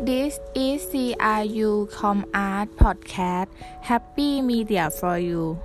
This is CRU Com Art Podcast. Happy Media for you.